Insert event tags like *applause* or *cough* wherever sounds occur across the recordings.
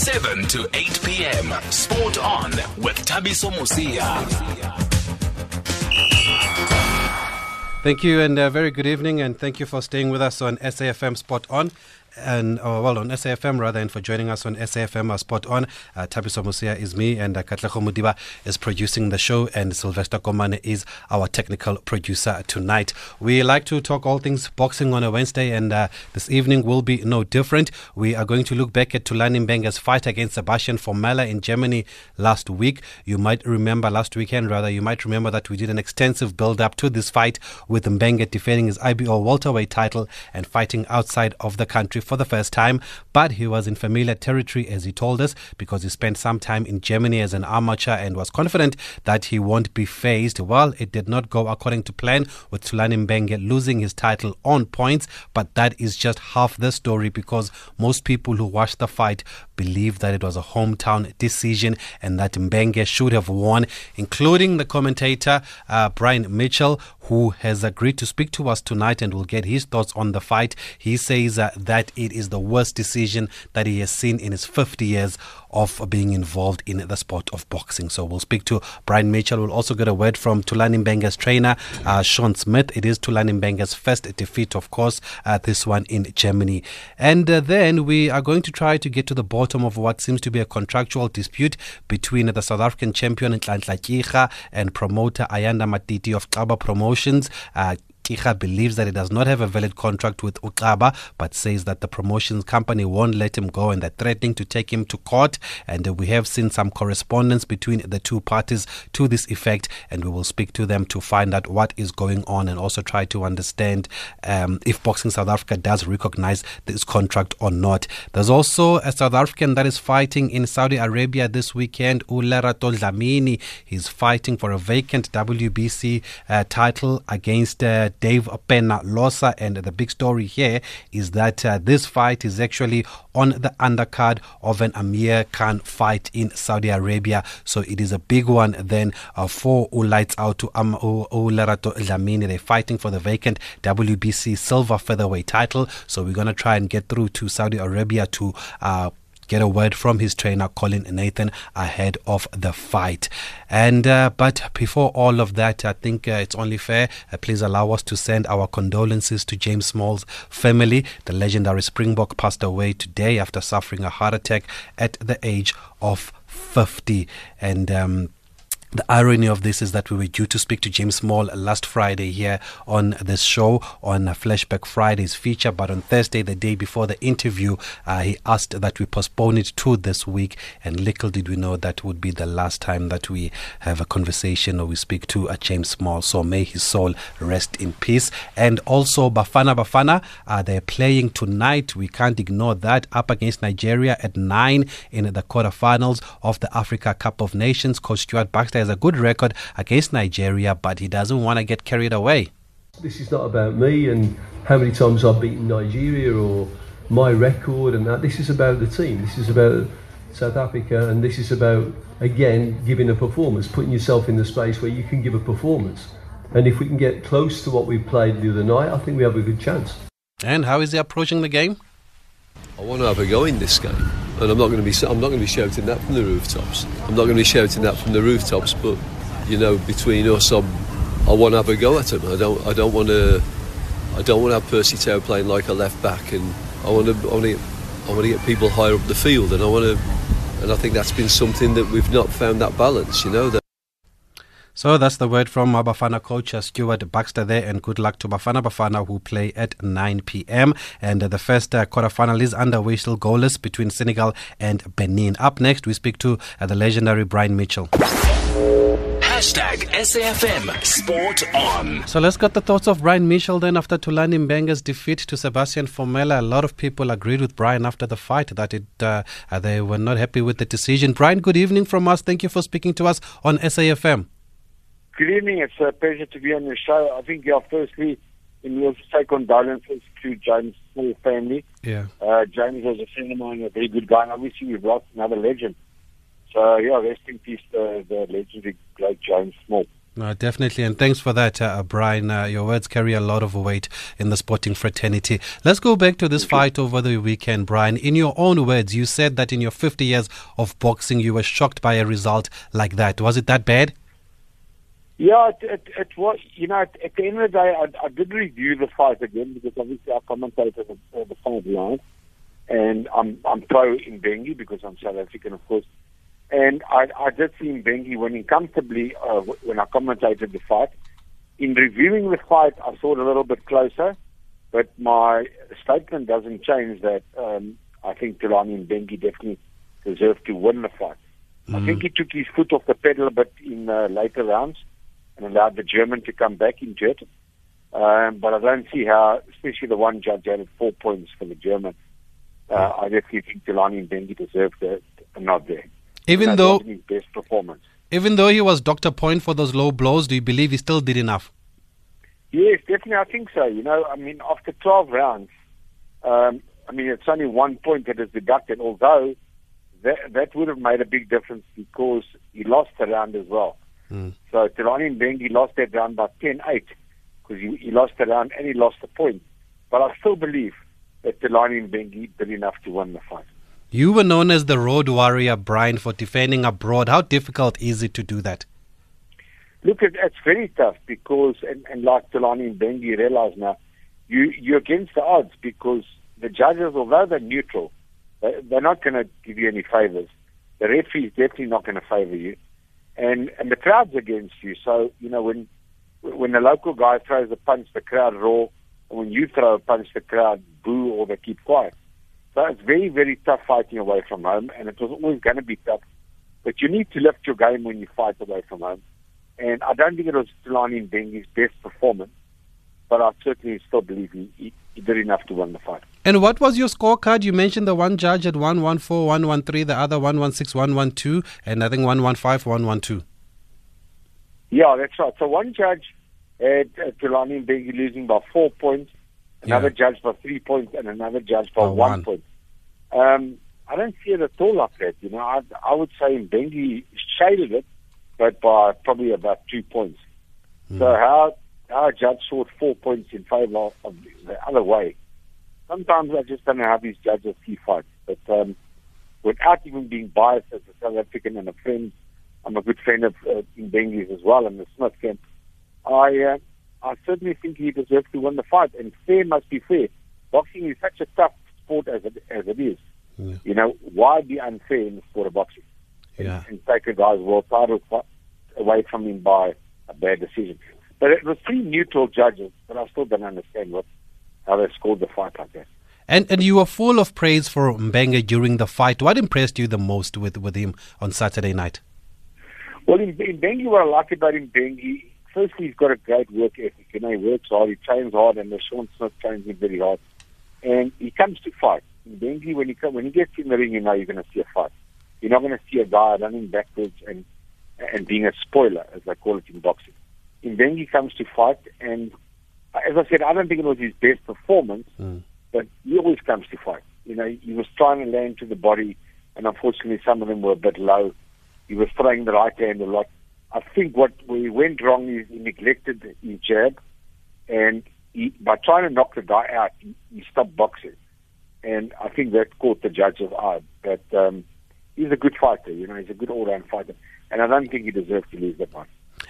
7 to 8 p.m. Sport on with Thabiso Mosia. Thank you and uh, very good evening, and thank you for staying with us on SAFM Spot On and uh, well on SAFM rather, and for joining us on SAFM uh, Spot On. Uh, Thabiso Mosia is me, and uh, Katleho Mudiba is producing the show, and Sylvester Komane is our technical producer tonight. We like to talk all things boxing on a Wednesday, and uh, this evening will be no different. We are going to look back at Thulani Mbenge's fight against Sebastian Formella in Germany last week. You might remember last weekend, rather, you might remember that we did an extensive build up to this fight with Mbenge defending his IBO welterweight title and fighting outside of the country for the first time. But he was in familiar territory, as he told us, because he spent some time in Germany as an amateur and was confident that he won't be phased. Well, it did not go according to plan, with Thulani Mbenge losing his title on points. But that is just half the story because most people who watched the fight believe that it was a hometown decision and that Mbenge should have won, including the commentator uh, Brian Mitchell, who has agreed to speak to us tonight and will get his thoughts on the fight. He says uh, that it is the worst decision that he has seen in his 50 years of being involved in the sport of boxing. So we'll speak to Brian Mitchell. We'll also get a word from Thulani Mbenge's trainer, uh, Sean Smith. It is Thulani Mbenge's first defeat, of course, uh, this one in Germany. And uh, then we are going to try to get to the bottom of what seems to be a contractual dispute between the South African champion Nhlanhla Kika and promoter Ayanda Matiti of Xaba Promotions. Uh, believes that he does not have a valid contract with Uxaba, but says that the promotions company won't let him go and they're threatening to take him to court. And we have seen some correspondence between the two parties to this effect, and we will speak to them to find out what is going on and also try to understand um, if Boxing South Africa does recognize this contract or not. There's also a South African that is fighting in Saudi Arabia this weekend, Ulerato Dlamini. He's fighting for a vacant WBC uh, title against uh, Dave Penalosa. And the big story here is that uh, this fight is actually on the undercard of an Amir Khan fight in Saudi Arabia. So it is a big one then uh, for Ulights Out to um, Ulerato Dlamini. They're fighting for the vacant WBC silver featherweight title. So we're going to try and get through to Saudi Arabia to uh, get a word from his trainer Colin Nathan ahead of the fight. And uh, but before all of that, I think uh, it's only fair. Uh, please allow us to send our condolences to James Small's family. The legendary Springbok passed away today after suffering a heart attack at the age of 50. And um, the irony of this is that we were due to speak to James Small last Friday here on this show on Flashback Friday's feature, but on Thursday, the day before the interview, uh, he asked that we postpone it to this week. And little did we know that would be the last time that we have a conversation or we speak to a James Small. So may his soul rest in peace. And also Bafana Bafana, uh, they're playing tonight. We can't ignore that up against Nigeria at nine in the quarterfinals of the Africa Cup of Nations. Coach Stuart Baxter has a good record against Nigeria, but he doesn't want to get carried away. This is not about me and how many times I've beaten Nigeria or my record and that. This is about the team. This is about South Africa and this is about, again, giving a performance, putting yourself in the space where you can give a performance. And if we can get close to what we played the other night, I think we have a good chance. And how is he approaching the game? I want to have a go in this game, and I'm not going to be I'm not going to be shouting that from the rooftops. I'm not going to be shouting that from the rooftops, but you know, between us, I'm, I want to have a go at him. I don't I don't want to I don't want to have Percy Tau playing like a left back, and I want to I want to get, I want to get people higher up the field, and I want to, and I think that's been something that we've not found that balance. You know that. So that's the word from Bafana coach Stuart Baxter there, and good luck to Bafana Bafana who play at 9 p.m. And uh, the first uh, quarterfinal is underway, still goalless between Senegal and Benin. Up next, we speak to uh, the legendary Brian Mitchell. Hashtag SAFM Sport On. So let's get the thoughts of Brian Mitchell then after Thulani Mbenge's defeat to Sebastian Formella. A lot of people agreed with Brian after the fight that it uh, they were not happy with the decision. Brian, good evening from us. Thank you for speaking to us on SAFM. Good evening. It's a pleasure to be on your show. I think, yeah, firstly, in will say condolences to James' Small family. Yeah. Uh, James was a friend of mine, a very good guy, and obviously we've lost another legend. So, yeah, rest in peace, the, the legendary great James Small. No, definitely, and thanks for that, uh, Brian. Uh, your words carry a lot of weight in the sporting fraternity. Let's go back to this fight over the weekend, Brian. In your own words, you said that in your 50 years of boxing, you were shocked by a result like that. Was it that bad? Yeah, it, it, it was. You know, at, at the end of the day, I, I did review the fight again because obviously I commentated the, uh, the fight live, and I'm I'm pro Mbengi because I'm South African, of course. And I, I did see Mbengi winning comfortably uh, when I commentated the fight. In reviewing the fight, I saw it a little bit closer, but my statement doesn't change that um, I think Thulani Mbengi definitely deserved to win the fight. I think he took his foot off the pedal a bit in uh, later rounds and allowed the German to come back into it. Um, but I don't see how, especially the one judge added four points for the German. Uh, I definitely think Thulani Mbengi deserved a, a nod there. Even That though, his best performance. even though he was Doctor Point for those low blows, do you believe he still did enough? Yes, definitely. I think so. You know, I mean, after 12 rounds, um, I mean, it's only one point that is deducted, although that, that would have made a big difference because he lost the round as well. Mm. So Tirani Mbengi lost that round by 10-8 because he, he lost the round and he lost the point. But I still believe that Tirani Mbengi did enough to win the fight. You were known as the road warrior, Brian, for defending abroad. How difficult is it to do that? Look, it, it's very tough because, and, and like and Bengi realize now, you, you're against the odds because the judges, although they're neutral, they, they're not going to give you any favors. The referee is definitely not going to favor you. And, and the crowd's against you. So, you know, when, when the local guy throws a punch, the crowd roar. And when you throw a punch, the crowd boo or they keep quiet. So it's very, very tough fighting away from home. And it was always going to be tough. But you need to lift your game when you fight away from home. And I don't think it was Thulani Bengi's best performance, but I certainly still believe he, he, he did enough to win the fight. And what was your scorecard? You mentioned the one judge at 114, 113, the other 116, 112, and I think 115, 112. Yeah, that's right. So one judge had uh, Thulani Bengi losing by four points, another Yeah. judge by three points, and another judge by By one, one. point. Um, I don't see it at all like that. You know, I, I would say Bengi shaded it, but by probably about two points. So how how a judge scored four points in favour of the other way. Sometimes I just don't know how these judges see fights. But um, without even being biased as a South African and a friend, I'm a good friend of uh, Bengi's as well and the Smith camp. I uh, I certainly think he deserves to win the fight, and fair must be fair. Boxing is such a tough sport as it as it is. Yeah. You know, why be unfair in the sport of boxing? And, Yeah. and take a guy's world title away from him by a bad decision. But it was three neutral judges, but I still don't understand what how they scored the fight like that. And and you were full of praise for Mbenge during the fight. What impressed you the most with, with him on Saturday night? Well, in, in Bengi, what I like about him, Bengi, firstly, he's got a great work ethic. You know, he works hard, he trains hard, and the Sean Smith trains him very hard. And he comes to fight. In Bengi, when he come, when he gets in the ring, you know you're going to see a fight. You're not going to see a guy running backwards and and being a spoiler, as they call it in boxing. In Bengi comes to fight, and as I said, I don't think it was his best performance, Mm. but he always comes to fight. You know, he was trying to land to the body, and unfortunately, some of them were a bit low. He was throwing the right hand a lot. I think what we went wrong is he neglected his jab, and he, by trying to knock the guy out, he, he stopped boxing, and I think that caught the judge's eye. But um, he's a good fighter, you know, he's a good all-round fighter, and I don't think he deserves to lose that one.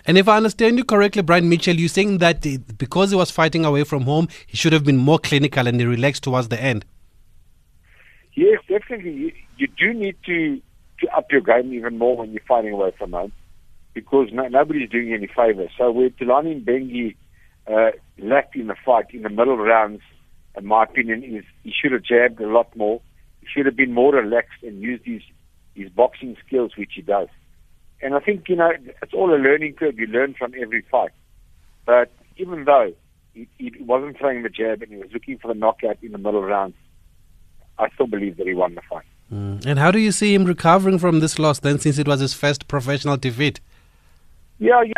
And if I understand you correctly, Brian Mitchell, you're saying that because he was fighting away from home, he should have been more clinical and he relaxed towards the end. Yes, definitely. You, you do need to, to up your game even more when you're fighting away from home because no, nobody's doing you any favors. So where Thulani Bengi uh, lacked in the fight in the middle rounds, in my opinion, is he should have jabbed a lot more. He should have been more relaxed and used his, his boxing skills, which he does. And I think, you know, it's all a learning curve. You learn from every fight. But even though he, he wasn't throwing the jab and he was looking for the knockout in the middle rounds, I still believe that he won the fight. Mm. And how do you see him recovering from this loss then, since it was his first professional defeat? Yeah, yeah.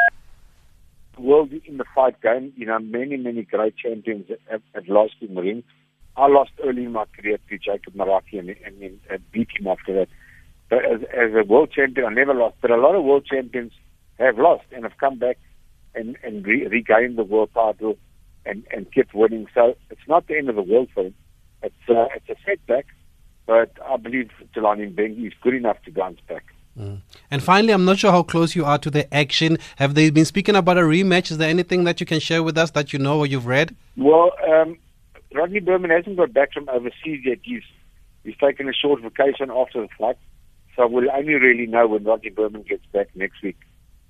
World in the fight game, you know, many, many great champions have, have lost in the ring. I lost early in my career to Jacob Morake and, and, and, and beat him after that. As, as a world champion, I never lost. But a lot of world champions have lost and have come back and and re- regained the world title and and kept winning. So it's not the end of the world for him. It's uh, it's a setback, but I believe Thulani Mbengi is good enough to bounce back. And finally, I'm not sure how close you are to the action. Have they been speaking about a rematch? Is there anything that you can share with us that you know or you've read? Well, um, Rodney Berman hasn't got back from overseas yet. He's he's taken a short vacation after the fight, so we'll only really know when Rodney Berman gets back next week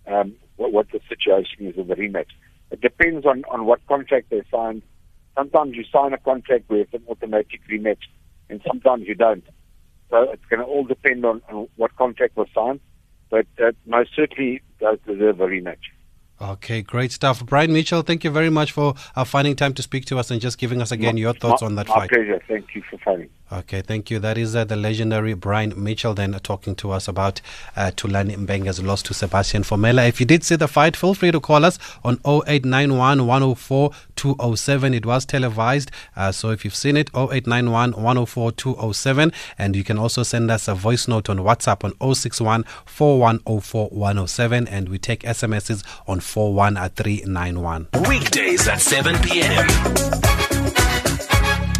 um, what, what the situation is of the rematch. It depends on on what contract they signed. Sometimes you sign a contract it's an automatic rematch, and sometimes you don't. So it's going to all depend on, on what contract was signed, but uh, most certainly does deserve a rematch. Okay, great stuff. Brian Mitchell, thank you very much for uh, finding time to speak to us and just giving us again your thoughts my, on that my fight. My pleasure. Thank you for phoning. Okay, thank you. That is uh, the legendary Brian Mitchell then uh, talking to us about uh, Thulani Mbenge's loss to Sebastian Formella. If you did see the fight, feel free to call us on 0891 104 207. It was televised. Uh, so if you've seen it, 0891 104 207. And you can also send us a voice note on WhatsApp on 061 4104 107. And we take SMSs on 41391. Weekdays at 7 p.m.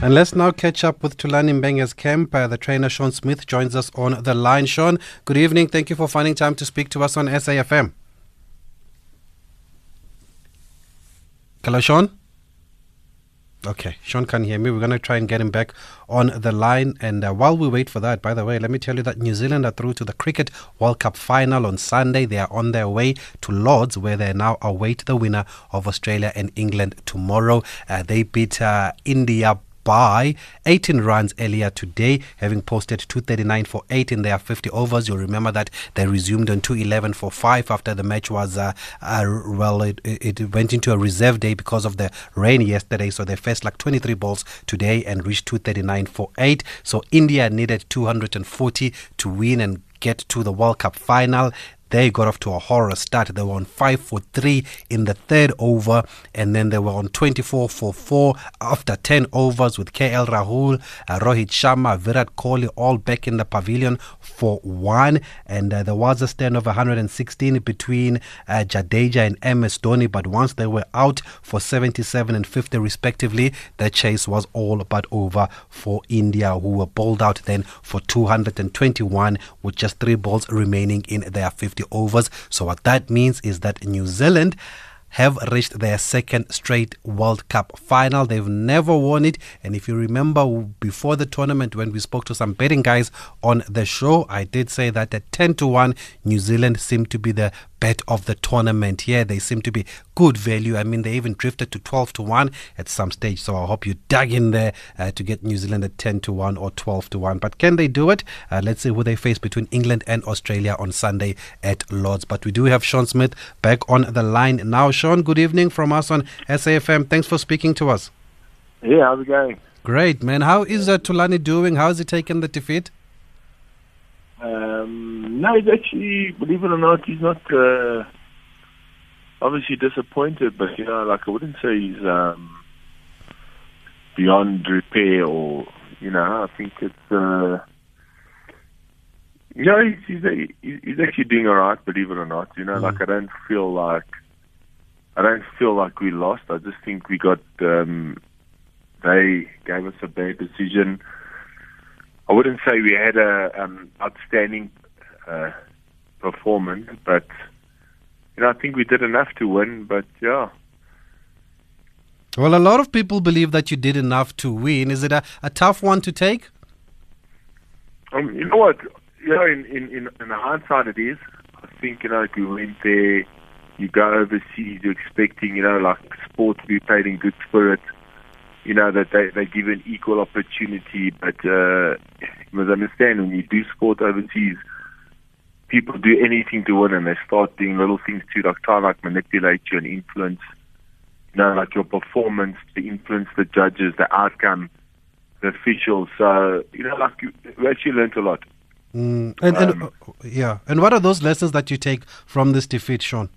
And let's now catch up with Thulani Mbenge's camp. Uh, the trainer Sean Smith joins us on the line. Sean, good evening. Thank you for finding time to speak to us on SAFM. Hello, Sean. Okay, Sean can't hear me. We're going to try and get him back on the line. And uh, while we wait for that, by the way, let me tell you that New Zealand are through to the Cricket World Cup final on Sunday. They are on their way to Lords, where they now await the winner of Australia and England tomorrow. Uh, they beat uh, India by 18 runs earlier today, having posted 239 for 8 in their 50 overs. You'll remember that they resumed on 211 for 5 after the match was, uh, uh, well, it, it went into a reserve day because of the rain yesterday. So they faced like 23 balls today and reached 239 for 8. So India needed 240 to win and get to the World Cup final. They got off to a horror start. They were on 5 for 3 in the third over, and then they were on 24 for 4 after 10 overs with KL Rahul, uh, Rohit Sharma, Virat Kohli all back in the pavilion for 1. And uh, there was a stand of 116 between uh, Jadeja and MS Dhoni, but once they were out for 77 and 50 respectively, the chase was all but over for India, who were bowled out then for 221 with just three balls remaining in their 50 overs. So what that means is that New Zealand have reached their second straight World Cup final. They've never won it. And if you remember before the tournament, when we spoke to some betting guys on the show, I did say that at 10 to 1, New Zealand seemed to be the bet of the tournament here. They seem to be good value. I mean, they even drifted to 12 to 1 at some stage. So I hope you dug in there uh, to get New Zealand at 10 to 1 or 12 to 1. But can they do it? Uh, let's see who they face between England and Australia on Sunday at Lords. But we do have Sean Smith back on the line now. Sean, good evening from us on SAFM. Thanks for speaking to us. Yeah, how's it going? Great, man. How is uh, Thulani doing? How has he taken the defeat? Um, no, he's actually, believe it or not, he's not uh, obviously disappointed, but you know, like I wouldn't say he's um, beyond repair or you know. I think it's uh, you know he's he's, he's actually doing all right, believe it or not. You know, Mm. like I don't feel like I don't feel like we lost. I just think we got um, they gave us a bad decision. I wouldn't say we had a um, outstanding uh, performance, but you know I think we did enough to win. But yeah, Well, a lot of people believe that you did enough to win. Is it a, a tough one to take? um, you know what? You know, in, in in in hindsight, it is. I think you know like we went there. You go overseas, you're expecting you know like sport to be played in good spirit. You know that they they give an equal opportunity, but uh, you must understand when you do sport overseas, people do anything to win, and they start doing little things to like try like manipulate you and influence. You know, like your performance to influence the judges, the outcome, the officials. So you know, like you, we actually learned a lot. Mm, and, and Um, uh, yeah, and what are those lessons that you take from this defeat, Sean?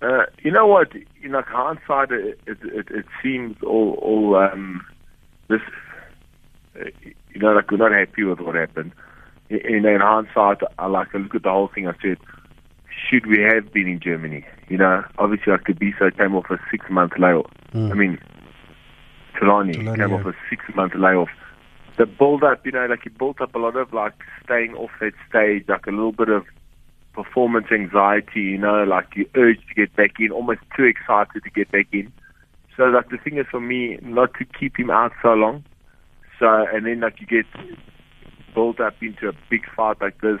Uh, you know what? In like hindsight, it it, it, it seems all all um, this. Uh, you know, like we're not happy with what happened. In, in hindsight, I like I look at the whole thing. I said, should we have been in Germany? You know, obviously, like Kabiso came off a six month layoff. I mean, Thulani, came yeah. off a six month layoff. The build up, you know, like he built up a lot of like staying off that stage, like a little bit of performance anxiety, you know, like you urge to get back in, almost too excited to get back in. So like the thing is for me not to keep him out so long. So and then like you get built up into a big fight like this.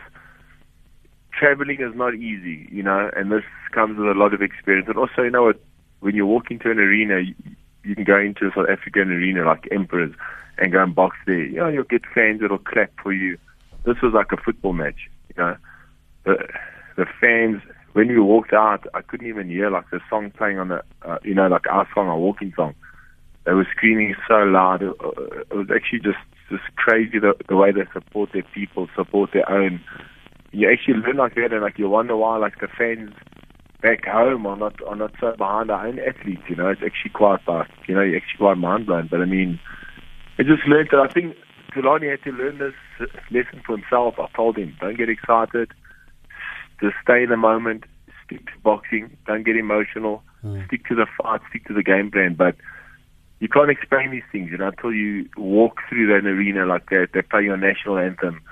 Traveling is not easy, you know, and this comes with a lot of experience. And also, you know what, when you walk into an arena, you, you can go into a South African arena like Emperors and go and box there. You know, you'll get fans that'll clap for you. This was like a football match, you know. The fans when we walked out, I couldn't even hear like the song playing on the, uh, you know, like our song, our walking song. They were screaming so loud. It, uh, it was actually just just crazy the, the way they support their people, support their own. You actually learn like that, and like you wonder why like the fans back home are not are not so behind our own athletes. You know, it's actually quite like you know, you're actually quite mind blown. But I mean, I just learned that I think Thulani had to learn this lesson for himself. I told him, don't get excited, just stay in the moment, stick to boxing, don't get emotional, stick to the fight, stick to the game plan. But you can't explain these things, you know, until you walk through an arena like that. They play your national anthem.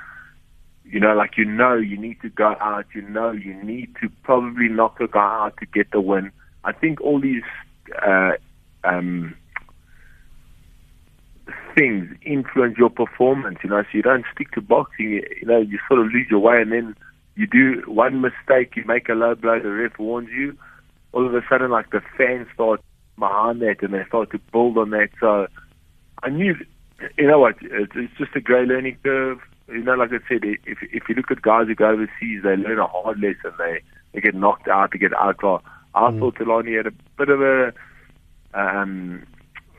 You know, like you know, you need to go out. You know, you need to probably knock a guy out to get the win. I think all these uh, um, things influence your performance. You know, so you don't stick to boxing. You know, you sort of lose your way, and then you do one mistake, you make a low blow. The ref warns you. All of a sudden, like the fans start behind that, and they start to build on that. So I knew, you know what? It's, just a great learning curve. You know, like I said, if if you look at guys who go overseas, they learn a hard lesson. They they get knocked out, they get outclassed. I thought Thulani had a bit of a um,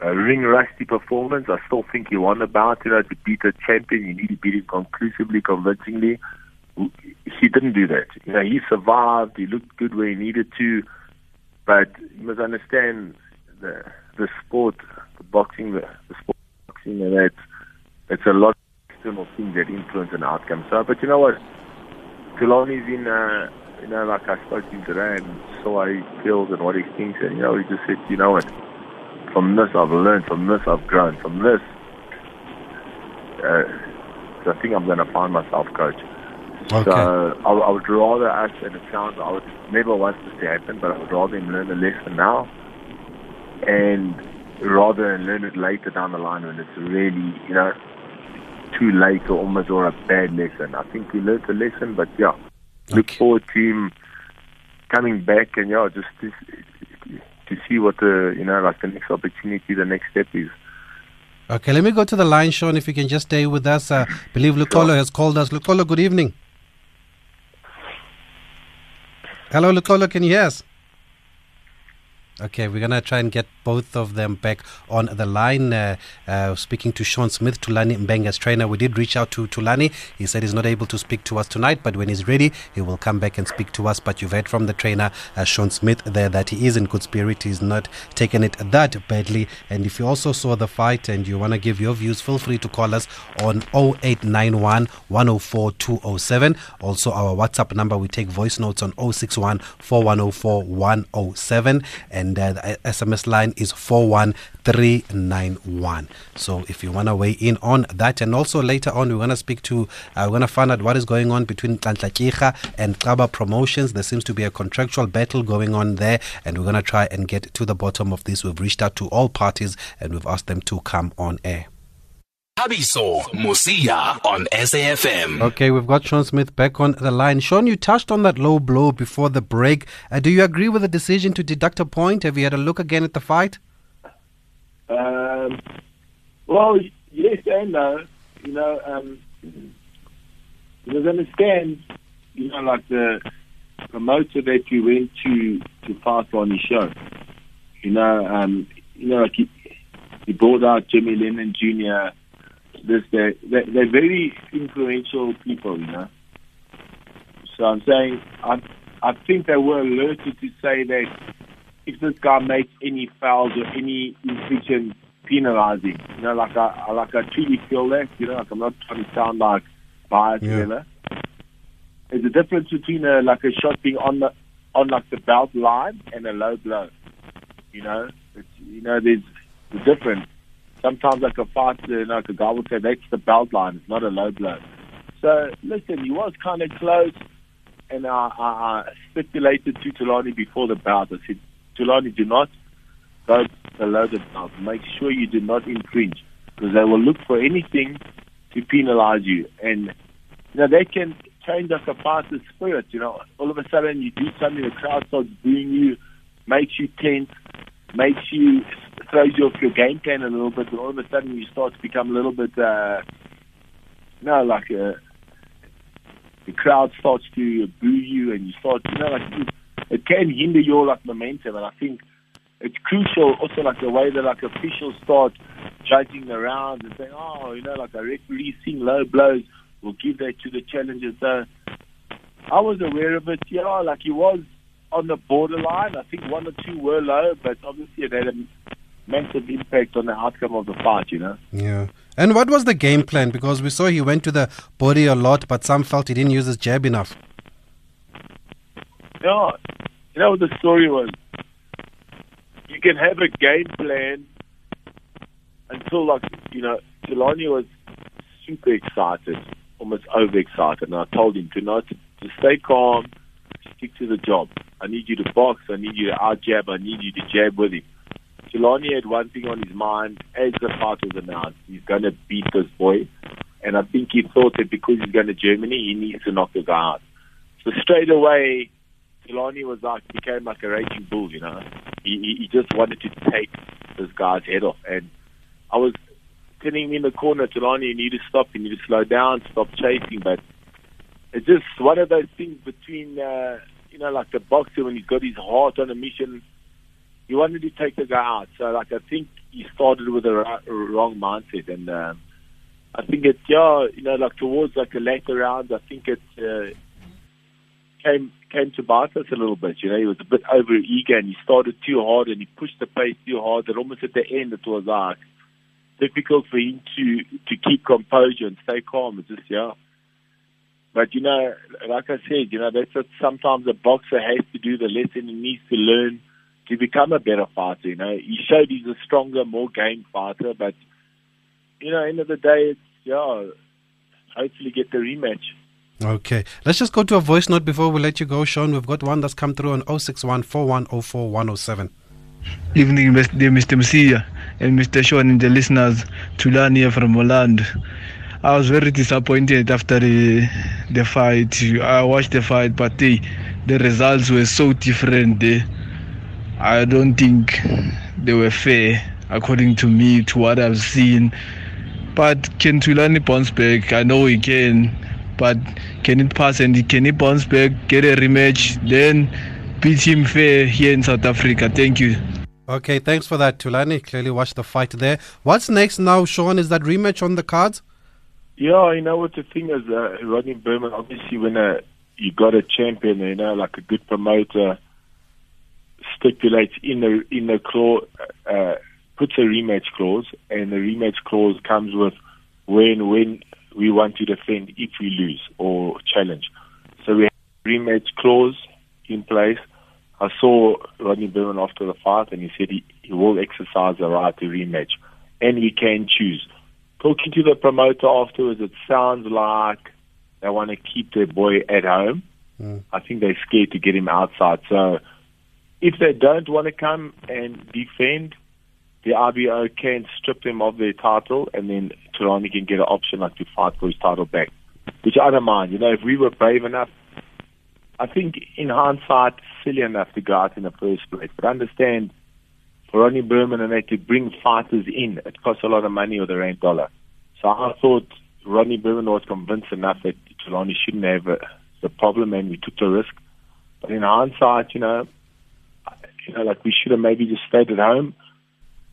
a ring rusty performance. I still think he won the bout. You know, to beat a champion, you need to beat him conclusively, convincingly. He didn't do that. You know, he survived. He looked good where he needed to, but you must understand the the sport, the boxing, the, the sport boxing, and it's it's a lot of external things that influence an outcome. So, but you know what? Thulani's in. Uh, you know, like I spoke to him today and saw how he feels and what he thinks, and you know, he just said, you know what? From this I've learned, from this I've grown, from this. Uh, I think I'm going to find myself, coach. Okay. So I, I would rather us, and it sounds, I would never want this to happen, but I would rather him learn the lesson now, and rather than learn it later down the line when it's really, you know, too late or almost or a bad lesson. I think we learned the lesson, but yeah, look Okay. forward to him coming back and yeah, just to, to see what the you know like the next opportunity, the next step is. Okay, let me go to the line, Sean, if you can just stay with us. Uh, believe Lukolo has called us. Lukolo, good evening. Hello, Lukolo, can you hear us? Okay, we're going to try and get both of them back on the line. Uh, uh, speaking to Sean Smith, Thulani Mbenge's trainer. We did reach out to Thulani. He said he's not able to speak to us tonight, but when he's ready, he will come back and speak to us. But you've heard from the trainer, uh, Sean Smith, there that he is in good spirit. He's not taken it that badly. And if you also saw the fight and you want to give your views, feel free to call us on 0891 104 207. Also, our WhatsApp number, we take voice notes on 061 4104 107. And uh, the SMS line is 41391. So if you want to weigh in on that, and also later on, we're going to speak to, uh, we're going to find out what is going on between Tlantlakicha and Xaba Promotions. There seems to be a contractual battle going on there, and we're going to try and get to the bottom of this. We've reached out to all parties and we've asked them to come on air. Thabiso Mosia on SAFM. Okay, we've got Sean Smith back on the line. Sean, you touched on that low blow before the break. Uh, do you agree with the decision to deduct a point? Have you had a look again at the fight? Um, well, yes and no. You know, um, you must understand, you know, like the promoter that you went to to fight on his show. You know, um, you know, like he, he brought out Jimmy Lennon Jr. This, that. they're, they're very influential people, you know. So I'm saying, I, I think they were alerted to say that if this guy makes any fouls or any infraction, penalizing. You know, like I, I like I truly feel that. You know, like I'm not trying to sound like biased, Yeah. you know. There's a difference between a like a shot being on the on like the belt line and a low blow. You know, it's, you know, there's the difference. Sometimes like a fighter, you know, like a guy would say that's the belt line. It's not a low blow. So listen, he was kind of close, and I, I, I stipulated to Thulani before the bout. I said, Thulani, do not go below the belt. Make sure you do not infringe, because they will look for anything to penalize you. And you know they can change like a fighter's spirit. You know, all of a sudden you do something, the crowd starts booing you, makes you tense, makes you throws you off your game plan a little bit, all of a sudden you start to become a little bit, uh, you know, like a, the crowd starts to boo you, and you start, you know, like it, it can hinder your like momentum, and I think it's crucial also like the way that like officials start judging the rounds and saying, oh, you know, like a referee seeing low blows will give that to the challenger. So I was aware of it. Yeah, like he was on the borderline. I think one or two were low, but obviously it had a massive impact on the outcome of the fight, you know. Yeah. And what was the game plan? Because we saw he went to the body a lot, but some felt he didn't use his jab enough. Yeah, you know what the story was? You can have a game plan until, like, you know, Jelani was super excited, almost overexcited, and I told him to not to stay calm, stick to the job. I need you to box. I need you to out jab. I need you to jab with him. Jelani had one thing on his mind as the fight was announced. He's going to beat this boy. And I think he thought that because he's going to Germany, he needs to knock the guy out. So straight away, Jelani was like, became like a raging bull, you know. He, he, just wanted to take this guy's head off. And I was telling him in the corner, Jelani, you need to stop, you need to slow down, stop chasing. But it's just one of those things between, uh, you know, like the boxer when he's got his heart on a mission – he wanted to take the guy out. So, like, I think he started with a wrong mindset, and um, I think it's yeah, you know, like towards like the later rounds, I think it uh, came came to bite us a little bit. You know, he was a bit over eager, and he started too hard, and he pushed the pace too hard. That almost at the end, it was like difficult for him to to keep composure and stay calm. It's just yeah. But you know, like I said, you know, that's what sometimes a boxer has to do. The lesson he needs to learn to become a better fighter. You know, he showed he's a stronger, more game fighter, but you know, end of the day, it's yeah, hopefully get the rematch. Okay, let's just go to a voice note before we let you go, Sean. We've got one that's come through on 061 4104 Evening, Mr. Messiah and Mr. Sean and the listeners. Tulani from Holland. I was very disappointed after the, the fight. I watched the fight, but the, the results were so different. There. I don't think they were fair, according to me, to what I've seen. But can Thulani bounce back? I know he can, but can it pass and can he bounce back, get a rematch, then beat him fair here in South Africa? Thank you. Okay, thanks for that, Tulani. Clearly watched the fight there. What's next now, Sean? Is that rematch on the cards? Yeah, you know what the thing is, uh, Rodney Berman, obviously when uh, you got a champion, you know, like a good promoter, stipulates in the in the clause uh, puts a rematch clause, and the rematch clause comes with when when we want to defend if we lose or challenge. So we have a rematch clause in place. I saw Rodney Berman after the fight, and he said he, he will exercise the right to rematch, and he can choose. Talking to the promoter afterwards, it sounds like they want to keep their boy at home. Mm. I think they're scared to get him outside. So if they don't want to come and defend, the IBO can strip them of their title, and then Thulani can get an option like to fight for his title back, which I don't mind. You know, if we were brave enough, I think in hindsight, silly enough to go out in the first place. But understand, for Rodney Berman and they to bring fighters in, it costs a lot of money or the rand dollar. So I thought Rodney Berman was convinced enough that Thulani shouldn't have a, the problem, and we took the risk. But in hindsight, you know, you know, like we should have maybe just stayed at home.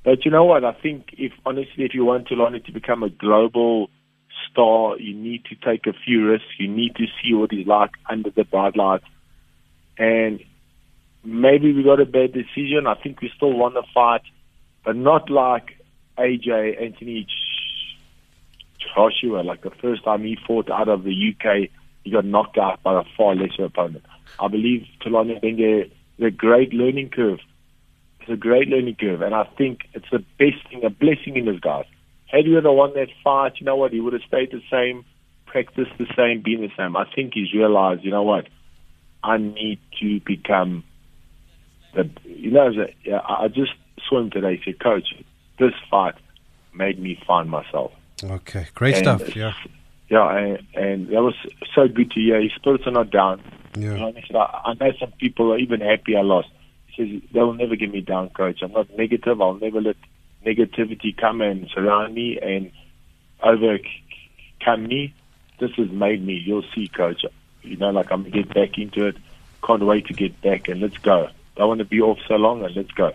But you know what? I think if honestly, if you want Thulani to become a global star, you need to take a few risks. You need to see what he's like under the bright lights. And maybe we got a bad decision. I think we still won the fight, but not like AJ Anthony Joshua, like the first time he fought out of the UK he got knocked out by a far lesser opponent. I believe Thulani Benge a great learning curve. It's a great learning curve, and I think it's the best thing, a blessing in disguise. Had he would have won that fight, you know what? He would have stayed the same, practiced the same, been the same. I think he's realized, you know what? I need to become the. You know, as yeah, I I just saw him today. He said, "Coach, this fight made me find myself." Okay, great And stuff. Yeah, Yeah, and, and that was so good to hear. His spirits are not down. You yeah. know, and he said, I, I know some people are even happy I lost. He says, they will never get me down, coach. I'm not negative. I'll never let negativity come and surround me and overcome me. This has made me. You'll see, coach. You know, like I'm going to get back into it. Can't wait to get back and let's go. Don't want to be off so long and let's go.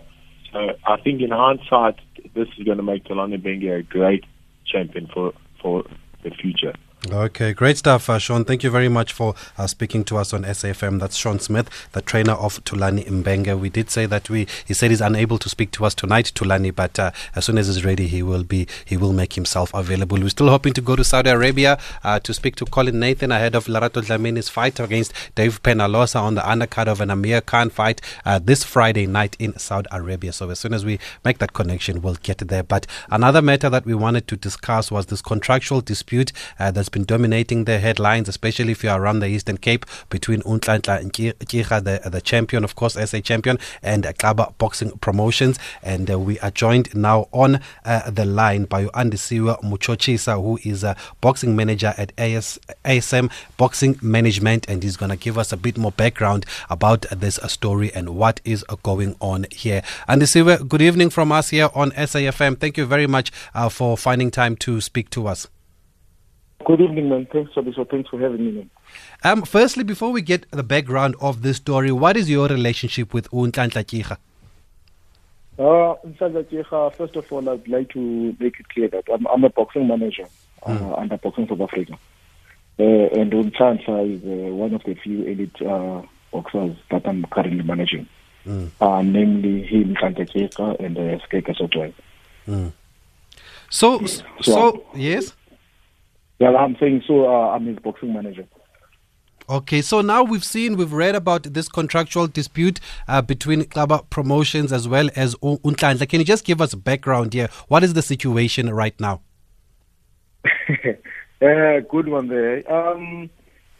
So I think in hindsight, this is going to make Thulani Bengi a great champion for, for the future. Okay, great stuff, uh, Sean. Thank you very much for uh, speaking to us on SAFM. That's Sean Smith, the trainer of Thulani Mbenge. We did say that we. He said he's unable to speak to us tonight, Thulani, but uh, as soon as he's ready, he will be. He will make himself available. We're still hoping to go to Saudi Arabia uh, to speak to Colin Nathan ahead of Lerato Dlamini's fight against Dave Penalosa on the undercard of an Amir Khan fight uh, this Friday night in Saudi Arabia. So as soon as we make that connection, we'll get there. But another matter that we wanted to discuss was this contractual dispute uh, that's been dominating the headlines, especially if you are around the Eastern Cape, between Untlantla Nkirha, the, the champion, of course, SA champion, and Xaba Boxing Promotions. And uh, we are joined now on uh, the line by Andisiwa Muchochisa, who is a boxing manager at AS, ASM Boxing Management, and he's going to give us a bit more background about this story and what is going on here. Andisiwa, good evening from us here on SAFM. Thank you very much uh, for finding time to speak to us. Good evening, man. Thanks for this. Thanks for having me. Um, firstly, before we get the background of this story, what is your relationship with Untlantla Kicha? Uh, first of all, I'd like to make it clear that I'm, I'm a boxing manager uh, under Boxing South Africa. Uh, and Unchanta is uh, one of the few elite uh, boxers that I'm currently managing, uh, namely him, Kantakeka, and uh, Skeka Sotwai. So, so, So- yes. Yeah, I'm saying so. Uh, I'm his boxing manager. Okay, so now we've seen, we've read about this contractual dispute uh, between Xaba Promotions as well as U- Untlantla. Can you just give us background here? What is the situation right now? *laughs* uh, good one there. Um,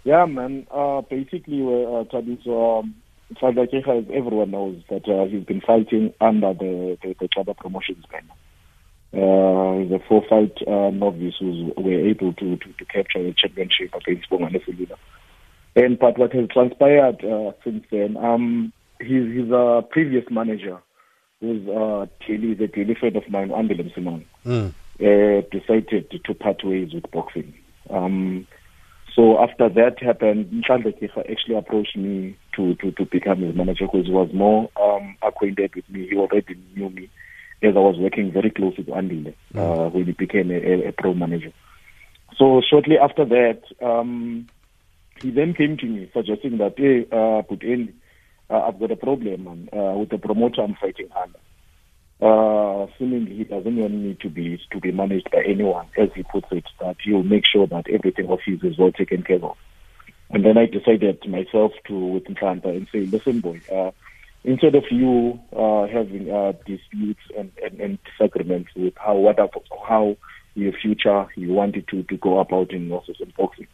yeah, man. Uh, basically, uh, Tabi, so, um, Father Kecha, as everyone knows, that uh, he's been fighting under the the, the Xaba Promotions banner. Uh, the four-fight uh, novice who were able to, to, to capture the championship against Bongane Selina. And but what has transpired uh, since then, um, his his uh, previous manager, who's uh, daily, the daily friend of mine, Andile Simon, Mm. uh, decided to, to part ways with boxing. Um, so after that happened, Nhlanhla Kicha actually approached me to, to, to become his manager because he was more um, acquainted with me. He already knew me as I was working very close with Andile uh, when he became a, a, pro manager. So shortly after that, um, he then came to me suggesting that, hey, uh, Puteni, uh, I've got a problem man, uh, with the promoter I'm fighting under. Uh, seemingly he doesn't want me to be to be managed by anyone, as he puts it, that he'll make sure that everything of his is well taken care of. And then I decided myself to with Ntlanta and say, listen, boy, uh, instead of you uh, having uh, disputes and, and, and disagreements with how what how your future you wanted to, to go about in also in boxing,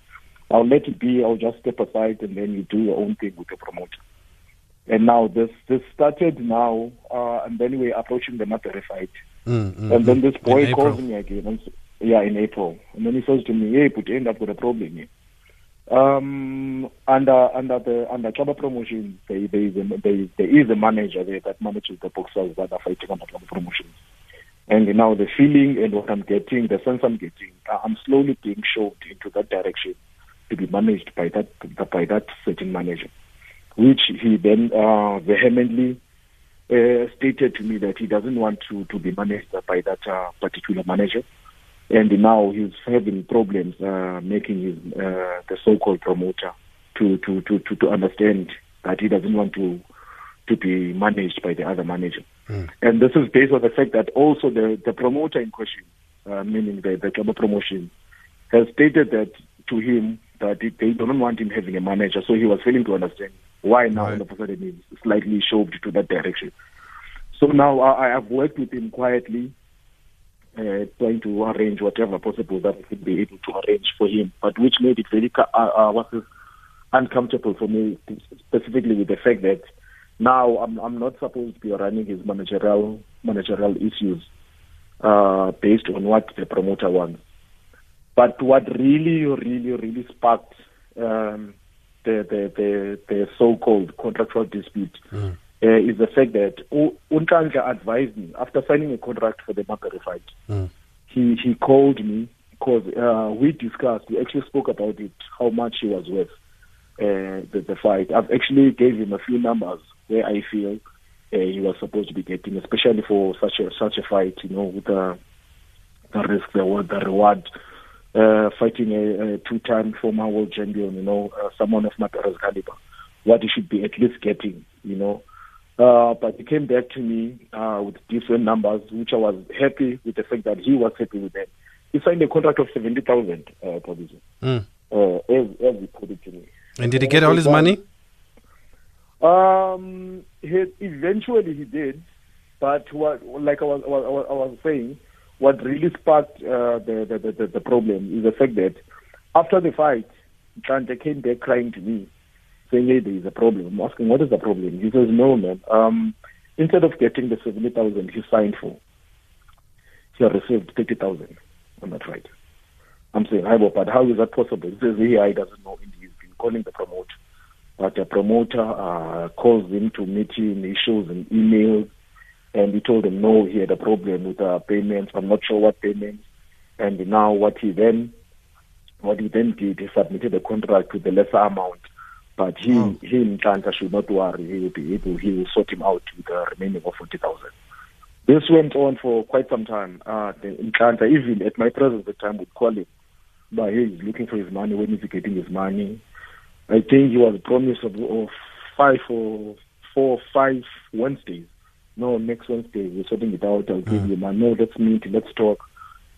I'll let it be. I'll just step aside and then you do your own thing with the promoter. And now this this started now, uh, and then we're approaching the Matere fight. Mm, mm, And then mm. this boy calls me again. And, yeah, in April. And then he says to me, "Hey, put end up with a problem here." Um, under under the under Xaba Promotions, there is a there, is a manager there that manages the boxers that are fighting under Xaba Promotions. And now the feeling and what I'm getting, the sense I'm getting, uh, I'm slowly being shoved into that direction to be managed by that by that certain manager, which he then uh, vehemently uh, stated to me that he doesn't want to, to be managed by that uh, particular manager. And now he's having problems uh, making his uh, the so-called promoter to, to, to, to, to understand that he doesn't want to to be managed by the other manager. And this is based on the fact that also the, the promoter in question, uh, meaning the, the club promotion, has stated that to him that it- they don't want him having a manager. So he was failing to understand why now Right. all of a sudden he's slightly shoved to that direction. So now I, I have worked with him quietly, uh, trying to arrange whatever possible that we could be able to arrange for him, but which made it very uh, uh, uncomfortable for me, specifically with the fact that now I'm I'm not supposed to be running his managerial managerial issues uh, based on what the promoter wants. But what really, really, really sparked um, the, the the the so-called contractual dispute uh, is the fact that U- advised me after signing a contract for the Makare fight. Mm. He he called me because uh, we discussed. We actually spoke about it, how much he was worth uh, the, the fight. I've actually gave him a few numbers where I feel uh, he was supposed to be getting, especially for such a such a fight. You know, with the the risk, the reward, the reward. Uh, fighting a, a two-time former world champion, you know, uh, someone of Makare's caliber, what he should be at least getting, you know. Uh, but he came back to me uh, with different numbers, which I was happy with the fact that he was happy with them. He signed a contract of 70,000, uh, Provision, Mm. uh, as, as he put it to me. And did he get all his money? Um, he, eventually he did, but what, like I was, I was, I was saying, what really sparked uh, the, the, the, the problem is the fact that after the fight, Chante came back crying to me, saying, hey, there is a problem. I'm asking, what is the problem? He says, no, man. Um, instead of getting the 70,000 he signed for, he received 30,000 on that right. I'm saying, hi, but how is that possible? He says, yeah, he doesn't know. He's been calling the promoter. But the promoter uh, calls him to meet him. He shows him emails. And he told him, no, he had a problem with uh, payments. I'm not sure what payments. And now what he then, what he then did, he submitted a contract with the lesser amount. But he, Wow. he Mtanta should not worry. He will be able, he will sort him out with the remaining of 40,000. This went on for quite some time. Uh, the Mtanta, even at my presence at the time, would call him. But he is looking for his money. When is he getting his money? I think he was promised of, of five or four, five Wednesdays. No, next Wednesday we're sorting it out. I'll give you money. No, let's meet, let's talk.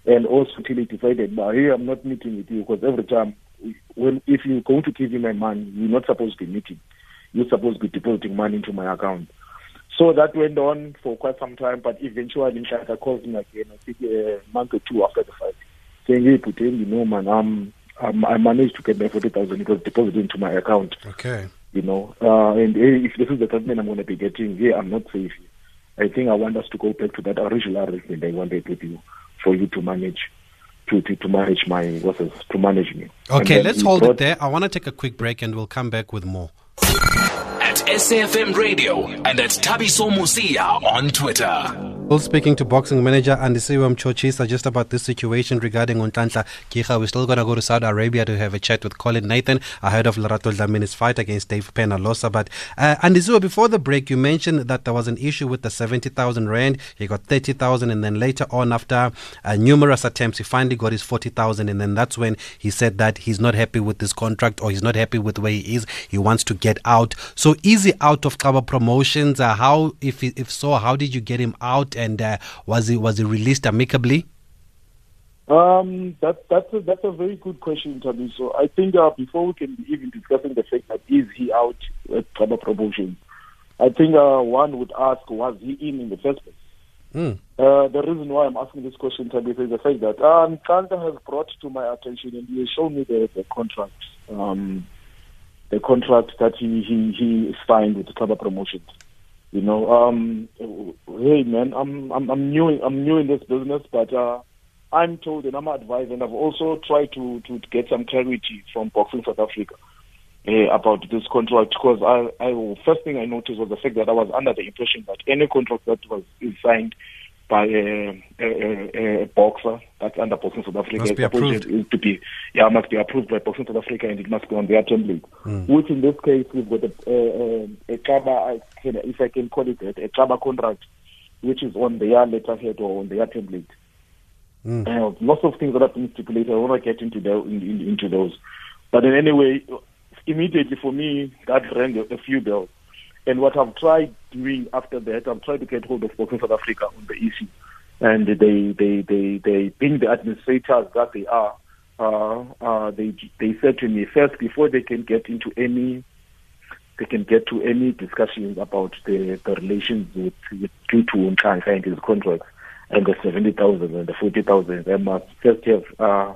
And also till he decided, but hey, I'm not meeting with you because every time, when if you're going to give me my money, you're not supposed to be meeting. You're supposed to be depositing money into my account. So that went on for quite some time, but eventually Nshaka called me again, I think a month or two after the fight, saying, hey, Putin, you know, man, I'm, I'm, I managed to get my 40,000. It was deposited into my account Okay. you know. Uh, and hey, if this is the treatment I'm going to be getting, yeah, I'm not safe. I think I want us to go back to that original arrangement I wanted with you for you to manage, to to, to manage my what's it, to manage me. Okay, let's hold brought- it there. I want to take a quick break and we'll come back with more. At SAFM Radio and at Thabiso Mosia on Twitter. Well, speaking to boxing manager Andisiwe Mchochisa just about this situation regarding Untantla Kicha. We're still going to go to Saudi Arabia to have a chat with Colin Nathan ahead of Lerato Dlamini's fight against Dave Penalosa. But uh, Andisiwe, before the break, you mentioned that there was an issue with the 70,000 rand. He got 30,000 and then later on after uh, numerous attempts, he finally got his 40,000 and then that's when he said that he's not happy with this contract or he's not happy with where he is. He wants to get out. So is he out of cover Promotions. Uh, how, if if so, how did you get him out and uh, was he was he released amicably? Um, that that's a, that's a very good question, Tabi. So I think uh, before we can be even discussing the fact that is he out at Xaba Promotions, I think uh, one would ask was he in in the first place. Mm. Uh, the reason why I'm asking this question, Tabi, is the fact that um, Kanta has brought to my attention and he has shown me the, the contract, um, the contract that he, he, he signed with Xaba Promotions. You know, um, hey man, I'm I'm I'm new I'm new in this business, but uh, I'm told and I'm advised, and I've also tried to to get some clarity from Boxing South Africa uh, about this contract because I, I first thing I noticed was the fact that I was under the impression that any contract that was signed by a, a, a, boxer that's under Boxing South Africa Must be approved. to be yeah must be approved by Boxing South Africa and it must be on their template. Which in this case we've got a a, Xaba, I can, if I can call it that, a Xaba contract, which is on their letterhead or on their template. Uh, lots of things that have been stipulated. I want to get into the, in, in, into those, but in any way, immediately for me that rang a, a few bells. And what I've tried doing after that, I've tried to get hold of Boxing South Africa on the issue, and they they they they being the administrators that they are, uh, uh, they they said to me first before they can get into any they can get to any discussions about the, the relations with, with Tutu Nhlanhla and his contracts and the 70,000 and the 40,000. They must first have uh,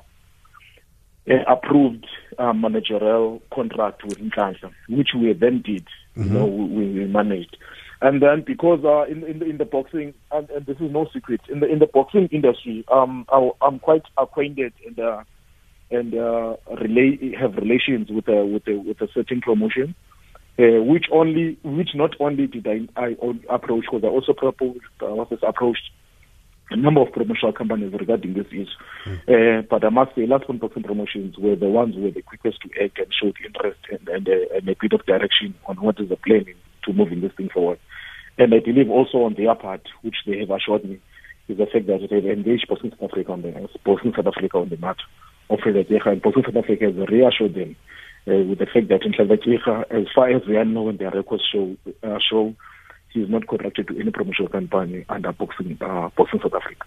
approved uh, managerial contract with Nhlanhla, which we then did. Mm-hmm. You know, we, we managed. And then because uh, in, in, the, in the boxing, and, and, this is no secret, in the in the boxing industry, um, I, am quite acquainted and uh, and uh, relate, have relations with a with a with a certain promotion, uh, which only which not only did I, I approach, because I also proposed, I was approached a number of promotional companies regarding this issue. Mm. Uh, but I must say, last one boxing promotions were the ones who were the quickest to act and showed interest and, and, uh, and a bit of direction on what is the plan to moving this thing forward. And I believe also on their part, which they have assured me, is the fact that they've engaged Boxing South Africa on the Boxing South Africa on the matter of Frederica, and Boxing South Africa has reassured them uh, with the fact that in Frederica, as far as we are known, their records show uh, show he is not contracted to any promotional company under Boxing uh, Boxing South Africa.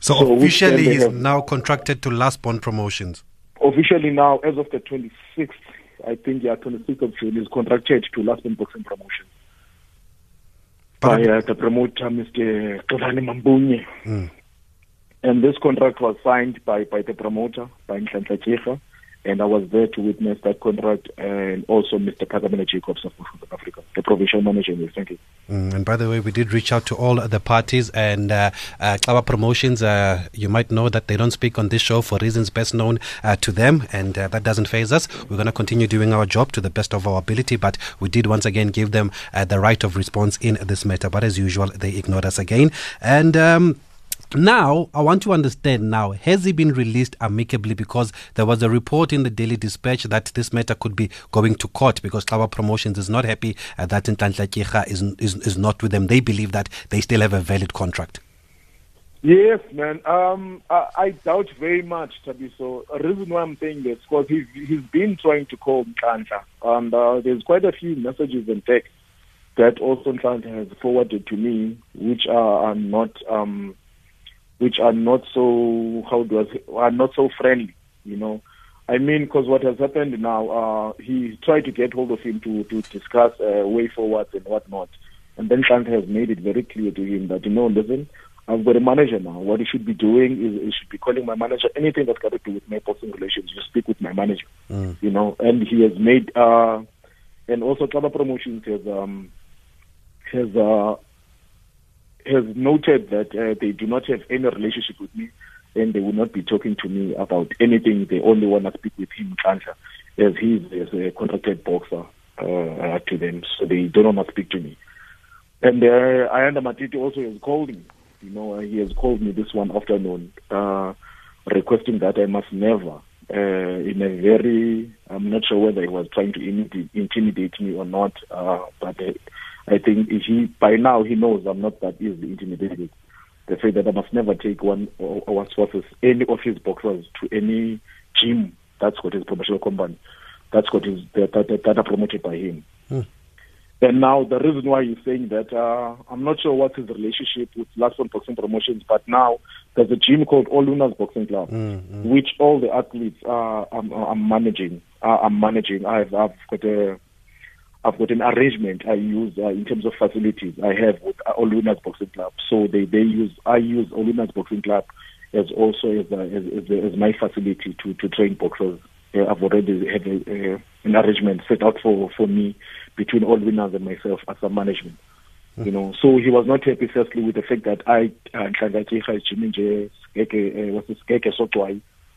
So, so officially, he's now contracted to Last Bond Promotions. Officially now, as of the 26th, I think yeah, 26th of June, is contracted to Last Bond Boxing Promotions by uh, the promoter, Mr. Thulani Mbenge. Mm. And this contract was signed by, by the promoter, by Nhlanhla Tjega, and I was there to witness that contract, and also Mr. Phakamile Jacobs of South Africa, the provincial manager. Thank you. Mm, and by the way, we did reach out to all the parties and uh, uh, Promotions. Uh, you might know that they don't speak on this show for reasons best known uh, to them, and uh, that doesn't phase us. We're going to continue doing our job to the best of our ability, but we did once again give them uh, the right of response in this matter. But as usual, they ignored us again. And um, now, I want to understand now, has he been released amicably? Because there was a report in the Daily Dispatch that this matter could be going to court because Xaba Promotions is not happy uh, that Nhlanhla Tjega is, is, is not with them. They believe that they still have a valid contract. Yes, man. Um, I, I, doubt very much, Thabiso. A reason why I'm saying this because he's, he's been trying to call Nhlanhla, and uh, there's quite a few messages and texts that also Nhlanhla has forwarded to me, which are, are not um, which are not so how do I say, are not so friendly, you know. I mean, because what has happened now, uh, he tried to get hold of him to to discuss uh, way forwards and whatnot, and then Kant has made it very clear to him that you know, listen, I've got a manager now. What he should be doing is he should be calling my manager. Anything that's got to do with my personal relations, you speak with my manager. Mm. You know, and he has made uh, and also Xaba Promotions has um has uh has noted that uh, they do not have any relationship with me and they will not be talking to me about anything. They only want to speak with him, Kancha, as he is a contracted boxer uh, to them. So they don't want to speak to me. And uh, Ayanda Matiti also has called me. You know, he has called me this one afternoon, uh, requesting that I must never, uh, in a very, I'm not sure whether he was trying to intimidate me or not, uh, but uh, I think he by now he knows I'm not that easily intimidated. The fact that I must never take one or, or forces any of his boxers to any gym that's got his promotional company. That's got his that, that, that are promoted by him. Hmm. And now the reason why he's saying that uh, I'm not sure what's his relationship with Last One Boxing Promotions, but now there's a gym called All Lunas Boxing Club, mm, which all the athletes are I'm, I'm managing. I'm managing. I've I've got a I've got an arrangement I use uh, in terms of facilities I have with uh, Olunas Boxing Club. So they, they use I use Olunas Boxing Club as also as, uh, as, as, as, my facility to, to train boxers. Uh, I've already had a, uh, an arrangement set out for, for me between winners and myself as a management. Mm-hmm. You know, so he was not happy firstly with the fact that I gymming there, was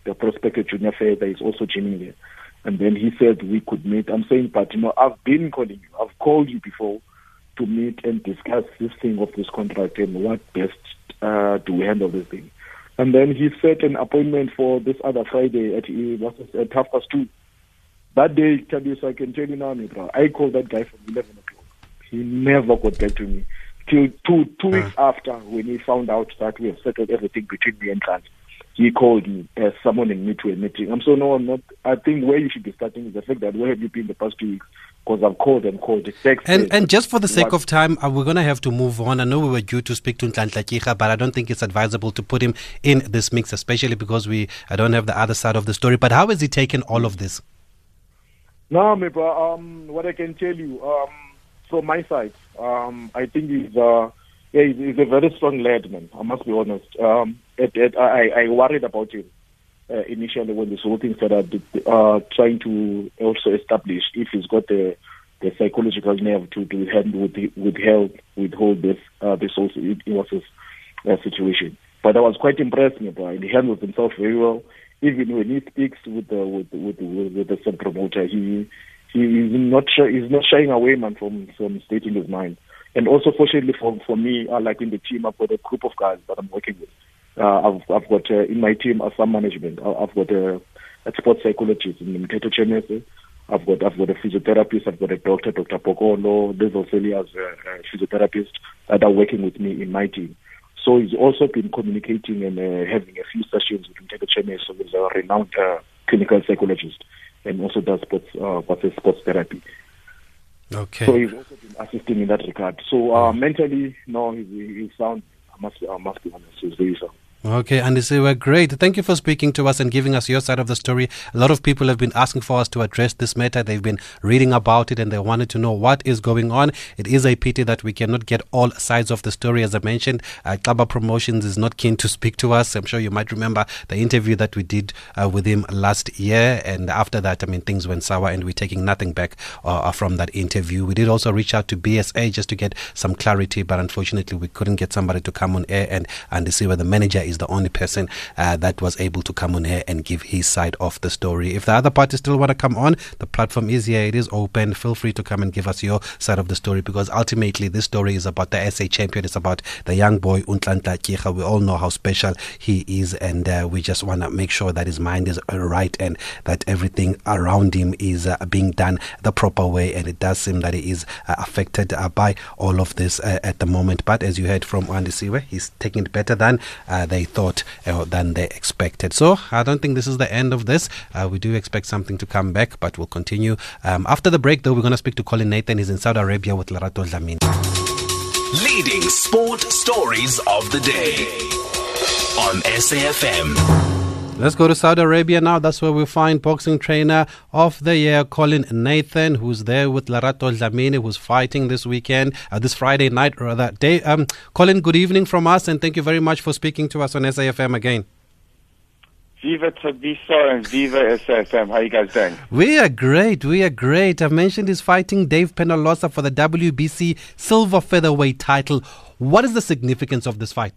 the prospective junior that is also gymming there. And then he said we could meet. I'm saying, but you know, I've been calling you. I've called you before to meet and discuss this thing of this contract and what best uh, do we handle this thing. And then he set an appointment for this other Friday at what's at half past two. That day, tell you so I can tell you now, bro. I called that guy from eleven o'clock. He never got back to me till two two weeks uh. after when he found out that we have settled everything between me and Trans. He called me uh, summoning me to a meeting. I'm so no, I'm not. I think where you should be starting is the fact that where have you been the past two weeks? Because I've called and called. And and just for the sake of time, uh, we're going to have to move on. I know we were due to speak to Nhlanhla Kika, but I don't think it's advisable to put him in this mix, especially because we I don't have the other side of the story. But how has he taken all of this? No, me. Um, what I can tell you, um, from my side, um, I think he's uh, yeah, he's, a very strong lad, man. I must be honest. Um, it, it, I, I worried about him uh, initially when this whole thing started, uh, trying to also establish if he's got the the psychological nerve to to handle with with help with this uh, this whole was uh, situation. But I was quite impressed, me, bro. He handles himself very well. Even when he speaks with the with with with, with the sub promoter, he he is not he's not shying away, man, from from stating his mind. And also, fortunately for for me, uh, like in the team, I've got a group of guys that I'm working with. Uh, I've I've got uh, in my team uh, some management. Uh, I've got a, a sports psychologist in Mteto Chenese. I've got I've got a physiotherapist. I've got a doctor, Dr. Pokolo. There's also a, a physiotherapist that are working with me in my team. So he's also been communicating and uh, having a few sessions with Mteto Chenese, who's a renowned uh, clinical psychologist and also does sports uh, sports therapy. Okay. So he's also been assisting in that regard. So uh, mentally, no, he's, he's sound. I must, I must be honest, he's very sound. Okay, and they were great. Thank you for speaking to us and giving us your side of the story. A lot of people have been asking for us to address this matter. They've been reading about it and they wanted to know what is going on. It is a pity that we cannot get all sides of the story. As I mentioned, uh, Xaba Promotions is not keen to speak to us. I'm sure you might remember the interview that we did uh, with him last year. And after that, I mean, things went sour and we're taking nothing back uh, from that interview. We did also reach out to BSA just to get some clarity, but unfortunately, we couldn't get somebody to come on air and, and see where the manager is the only person uh, that was able to come on here and give his side of the story. If the other parties still want to come on, the platform is here. It is open. Feel free to come and give us your side of the story because ultimately this story is about the SA champion. It's about the young boy Nhlanhla Kika. We all know how special he is, and uh, we just want to make sure that his mind is right and that everything around him is uh, being done the proper way. And it does seem that he is uh, affected uh, by all of this uh, at the moment. But as you heard from Andisiwe, he's taking it better than uh, thought uh, than they expected. So I don't think this is the end of this. Uh, we do expect something to come back, but we'll continue. Um, after the break, though, we're going to speak to Colin Nathan. He's in Saudi Arabia with Lerato Dlamini. Leading sport stories of the day on SAFM. Let's go to Saudi Arabia now. That's where we find boxing trainer of the year, Colin Nathan, who's there with Lerato Dlamini, who's fighting this weekend, uh, this Friday night or that day. Um, Colin, good evening from us, and thank you very much for speaking to us on SAFM again. Viva Thabiso and Viva SAFM. How you guys doing? We are great. We are great. I've mentioned he's fighting Dave Penalosa for the WBC silver featherweight title. What is the significance of this fight?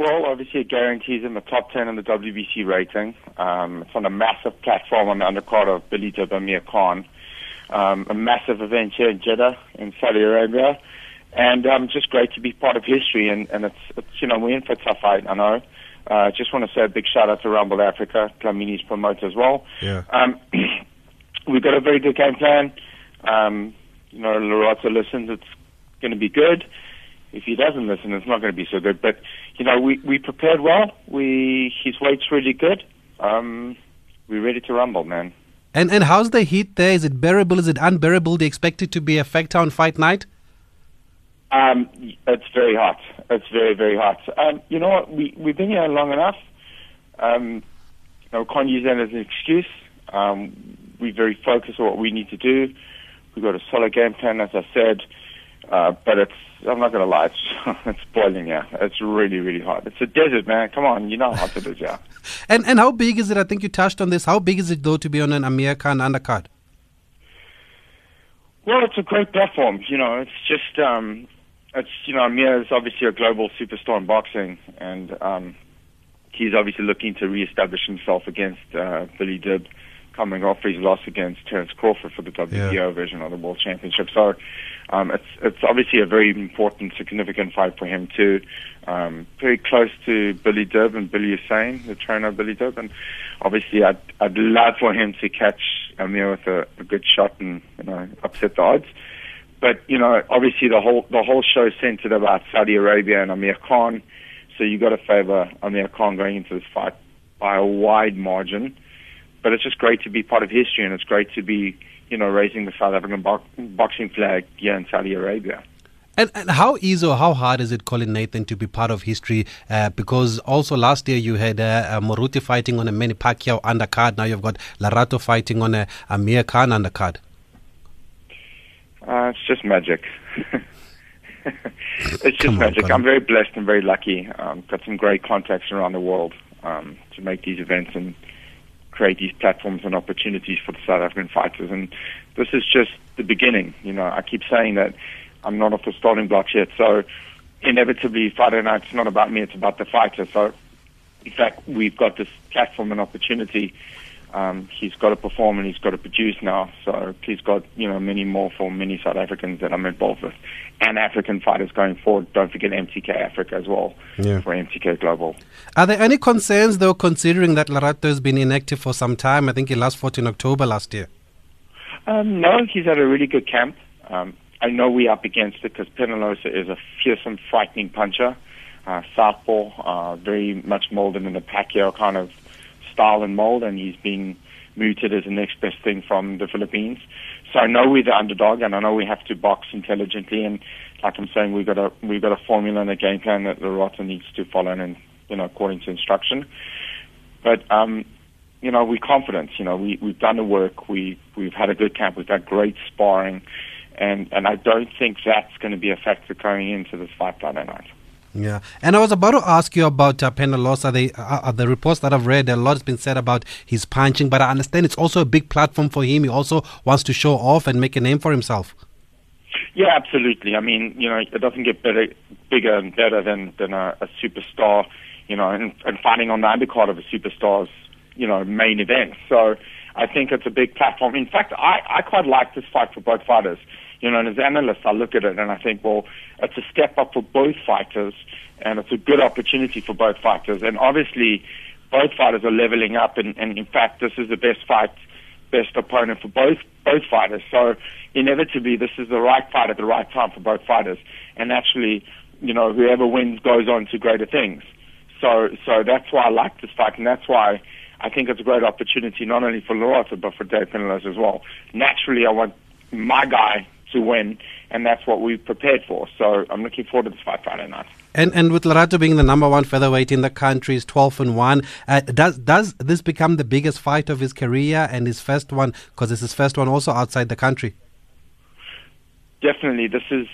Well, obviously it guarantees him the top 10 in the WBC rating. Um, it's on a massive platform on the undercard of Billy Dib Amir Khan. Um, a massive event here in Jeddah in Saudi Arabia. And um, just great to be part of history. And, and it's, it's, you know, we're in for a tough fight, I know. Uh, just want to say a big shout out to Rumble Africa, Dlamini's promoter as well. Yeah. Um, *clears throat* we've got a very good game plan. Um, you know, Lerato listens, it's going to be good. If he doesn't listen, it's not going to be so good. But you know, we we prepared well. We his weight's really good. Um, we're ready to rumble, man. And and how's the heat there? Is it bearable? Is it unbearable? Do you expect it to be a factor on fight night? Um, it's very hot. It's very very hot. Um, you know what? We we've been here long enough. Um, you know, can't use that as an excuse. Um, we're very focused on what we need to do. We've got a solid game plan, as I said. Uh, but it's, I'm not going to lie, it's, *laughs* it's boiling here. It's really, really hot. It's a desert, man. Come on, you know how hot it is, yeah. *laughs* And and how big is it? I think you touched on this. How big is it though to be on an Amir Khan undercard? Well, it's a great platform. You know, it's just, um, it's, you know, Amir is obviously a global superstar in boxing, and um, he's obviously looking to reestablish himself against uh, Billy Dib coming off his loss against Terence Crawford for the WBO Yeah. version of the World Championship. So um, it's it's obviously a very important, significant fight for him too. Um, very close to Billy and Billy Hussein, the trainer of Billy and obviously I'd I'd love for him to catch Amir with a, a good shot and you know upset the odds. But you know, obviously the whole the whole show centered about Saudi Arabia and Amir Khan. So you got to favour Amir Khan going into this fight by a wide margin. But it's just great to be part of history, and it's great to be, you know, raising the South African bo- boxing flag here in Saudi Arabia. And, and how easy or how hard is it, Colin Nathan, to be part of history? Uh, because also last year you had uh, uh, Moruti fighting on a Manny Pacquiao undercard. Now you've got Lerato fighting on a Amir Khan undercard. Uh, it's just magic. *laughs* it's just on, magic. Colin. I'm very blessed and very lucky. Um, got some great contacts around the world um, to make these events and create these platforms and opportunities for the South African fighters. And this is just the beginning. You know, I keep saying that I'm not off the starting blocks yet. So inevitably, Friday night, it's not about me, it's about the fighter. So in fact, we've got this platform and opportunity. Um, he's got to perform and he's got to produce now. So please God, you know, many more for many South Africans that I'm involved with, and African fighters going forward. Don't forget MTK Africa as well Yeah. for MTK Global. Are there any concerns, though, considering that Lerato has been inactive for some time? I think he last fought in October last year. Um, no, he's had a really good camp. Um, I know we're up against it because Penalosa is a fearsome, frightening puncher. Uh, southpaw, uh, very much molded in the Pacquiao kind of style and mold, and he's being mooted as the next best thing from the Philippines. So I know we're the underdog, and I know we have to box intelligently. And like I'm saying, we've got a we've got a formula and a game plan that Lerato needs to follow, and you know, according to instruction. But um, you know, we're confident. You know, we we've done the work. We we've had a good camp. We've had great sparring, and and I don't think that's going to be a factor going into this fight Friday night. Yeah, and I was about to ask you about uh, Penalosa. The uh, uh, the reports that I've read, a lot has been said about his punching, but I understand it's also a big platform for him. He also wants to show off and make a name for himself. Yeah, absolutely. I mean, you know, it doesn't get better, bigger and better than than a, a superstar. You know, and, and fighting on the undercard of a superstar's, you know, main event. So I think it's a big platform. In fact, I I quite like this fight for both fighters. You know, and as analysts, I look at it and I think, well, it's a step up for both fighters, and it's a good opportunity for both fighters. And obviously, both fighters are leveling up, and, and in fact, this is the best fight, best opponent for both both fighters. So inevitably, this is the right fight at the right time for both fighters. And actually, you know, whoever wins goes on to greater things. So, so that's why I like this fight, and that's why I think it's a great opportunity not only for Lerato but for Dave Penalosa as well. Naturally, I want my guy to win, and that's what we've prepared for. So I'm looking forward to this fight Friday night. And and with Lerato being the number one featherweight in the country, is twelve and one. Uh, does does this become the biggest fight of his career and his first one? Because it's his first one also outside the country. Definitely, this is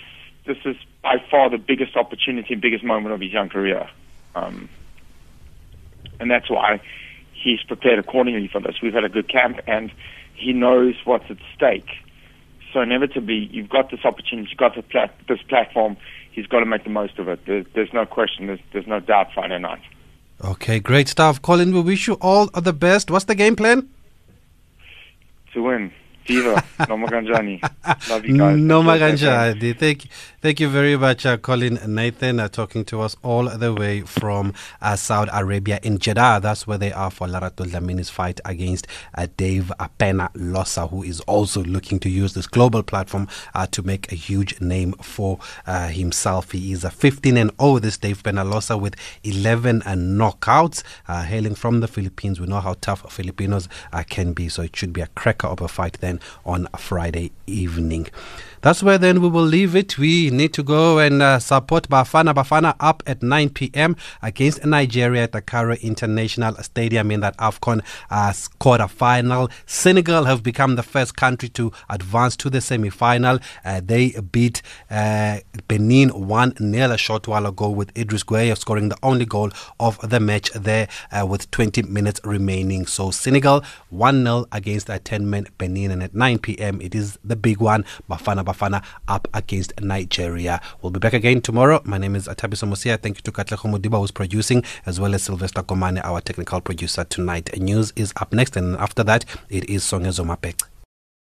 this is by far the biggest opportunity and biggest moment of his young career, um, and that's why he's prepared accordingly for this. We've had a good camp, and he knows what's at stake. So inevitably, you've got this opportunity, you've got this, plat- this platform. He's got to make the most of it. There's, there's no question. There's, there's no doubt. Friday night. Okay, great stuff, Colin. We wish you all the best. What's the game plan? To win. Diva. *laughs* no Maganjani. Love you guys. No Enjoy the Maganjadi. Thank, you very much, uh, Colin Nathan, uh, talking to us all the way from uh, Saudi Arabia in Jeddah. That's where they are for Lerato Dlamini's fight against uh, Dave Apena Losa, who is also looking to use this global platform uh, to make a huge name for uh, himself. He is a 15 and 0 this Dave Penalosa with 11 knockouts, hailing from the Philippines. We know how tough Filipinos can be, so it should be a cracker of a fight then on Friday evening. That's where then we will leave it. We need to go and uh, support Bafana. Bafana up at 9 p.m. against Nigeria at the Cairo International Stadium in that AFCON uh, quarter final. Senegal have become the first country to advance to the semi final. Uh, they beat uh, Benin 1 0 a short while ago with Idris Gueye scoring the only goal of the match there uh, with 20 minutes remaining. So Senegal 1 0 against a 10 man Benin. And at 9 p.m., it is the big one Bafana Bafana up against Nigeria. We'll be back again tomorrow. My name is Atabiso Mosia. Thank you to Katlego Mudiba, who's producing, as well as Sylvester Komane, our technical producer tonight. News is up next, and after that, it is Songezo Mapek.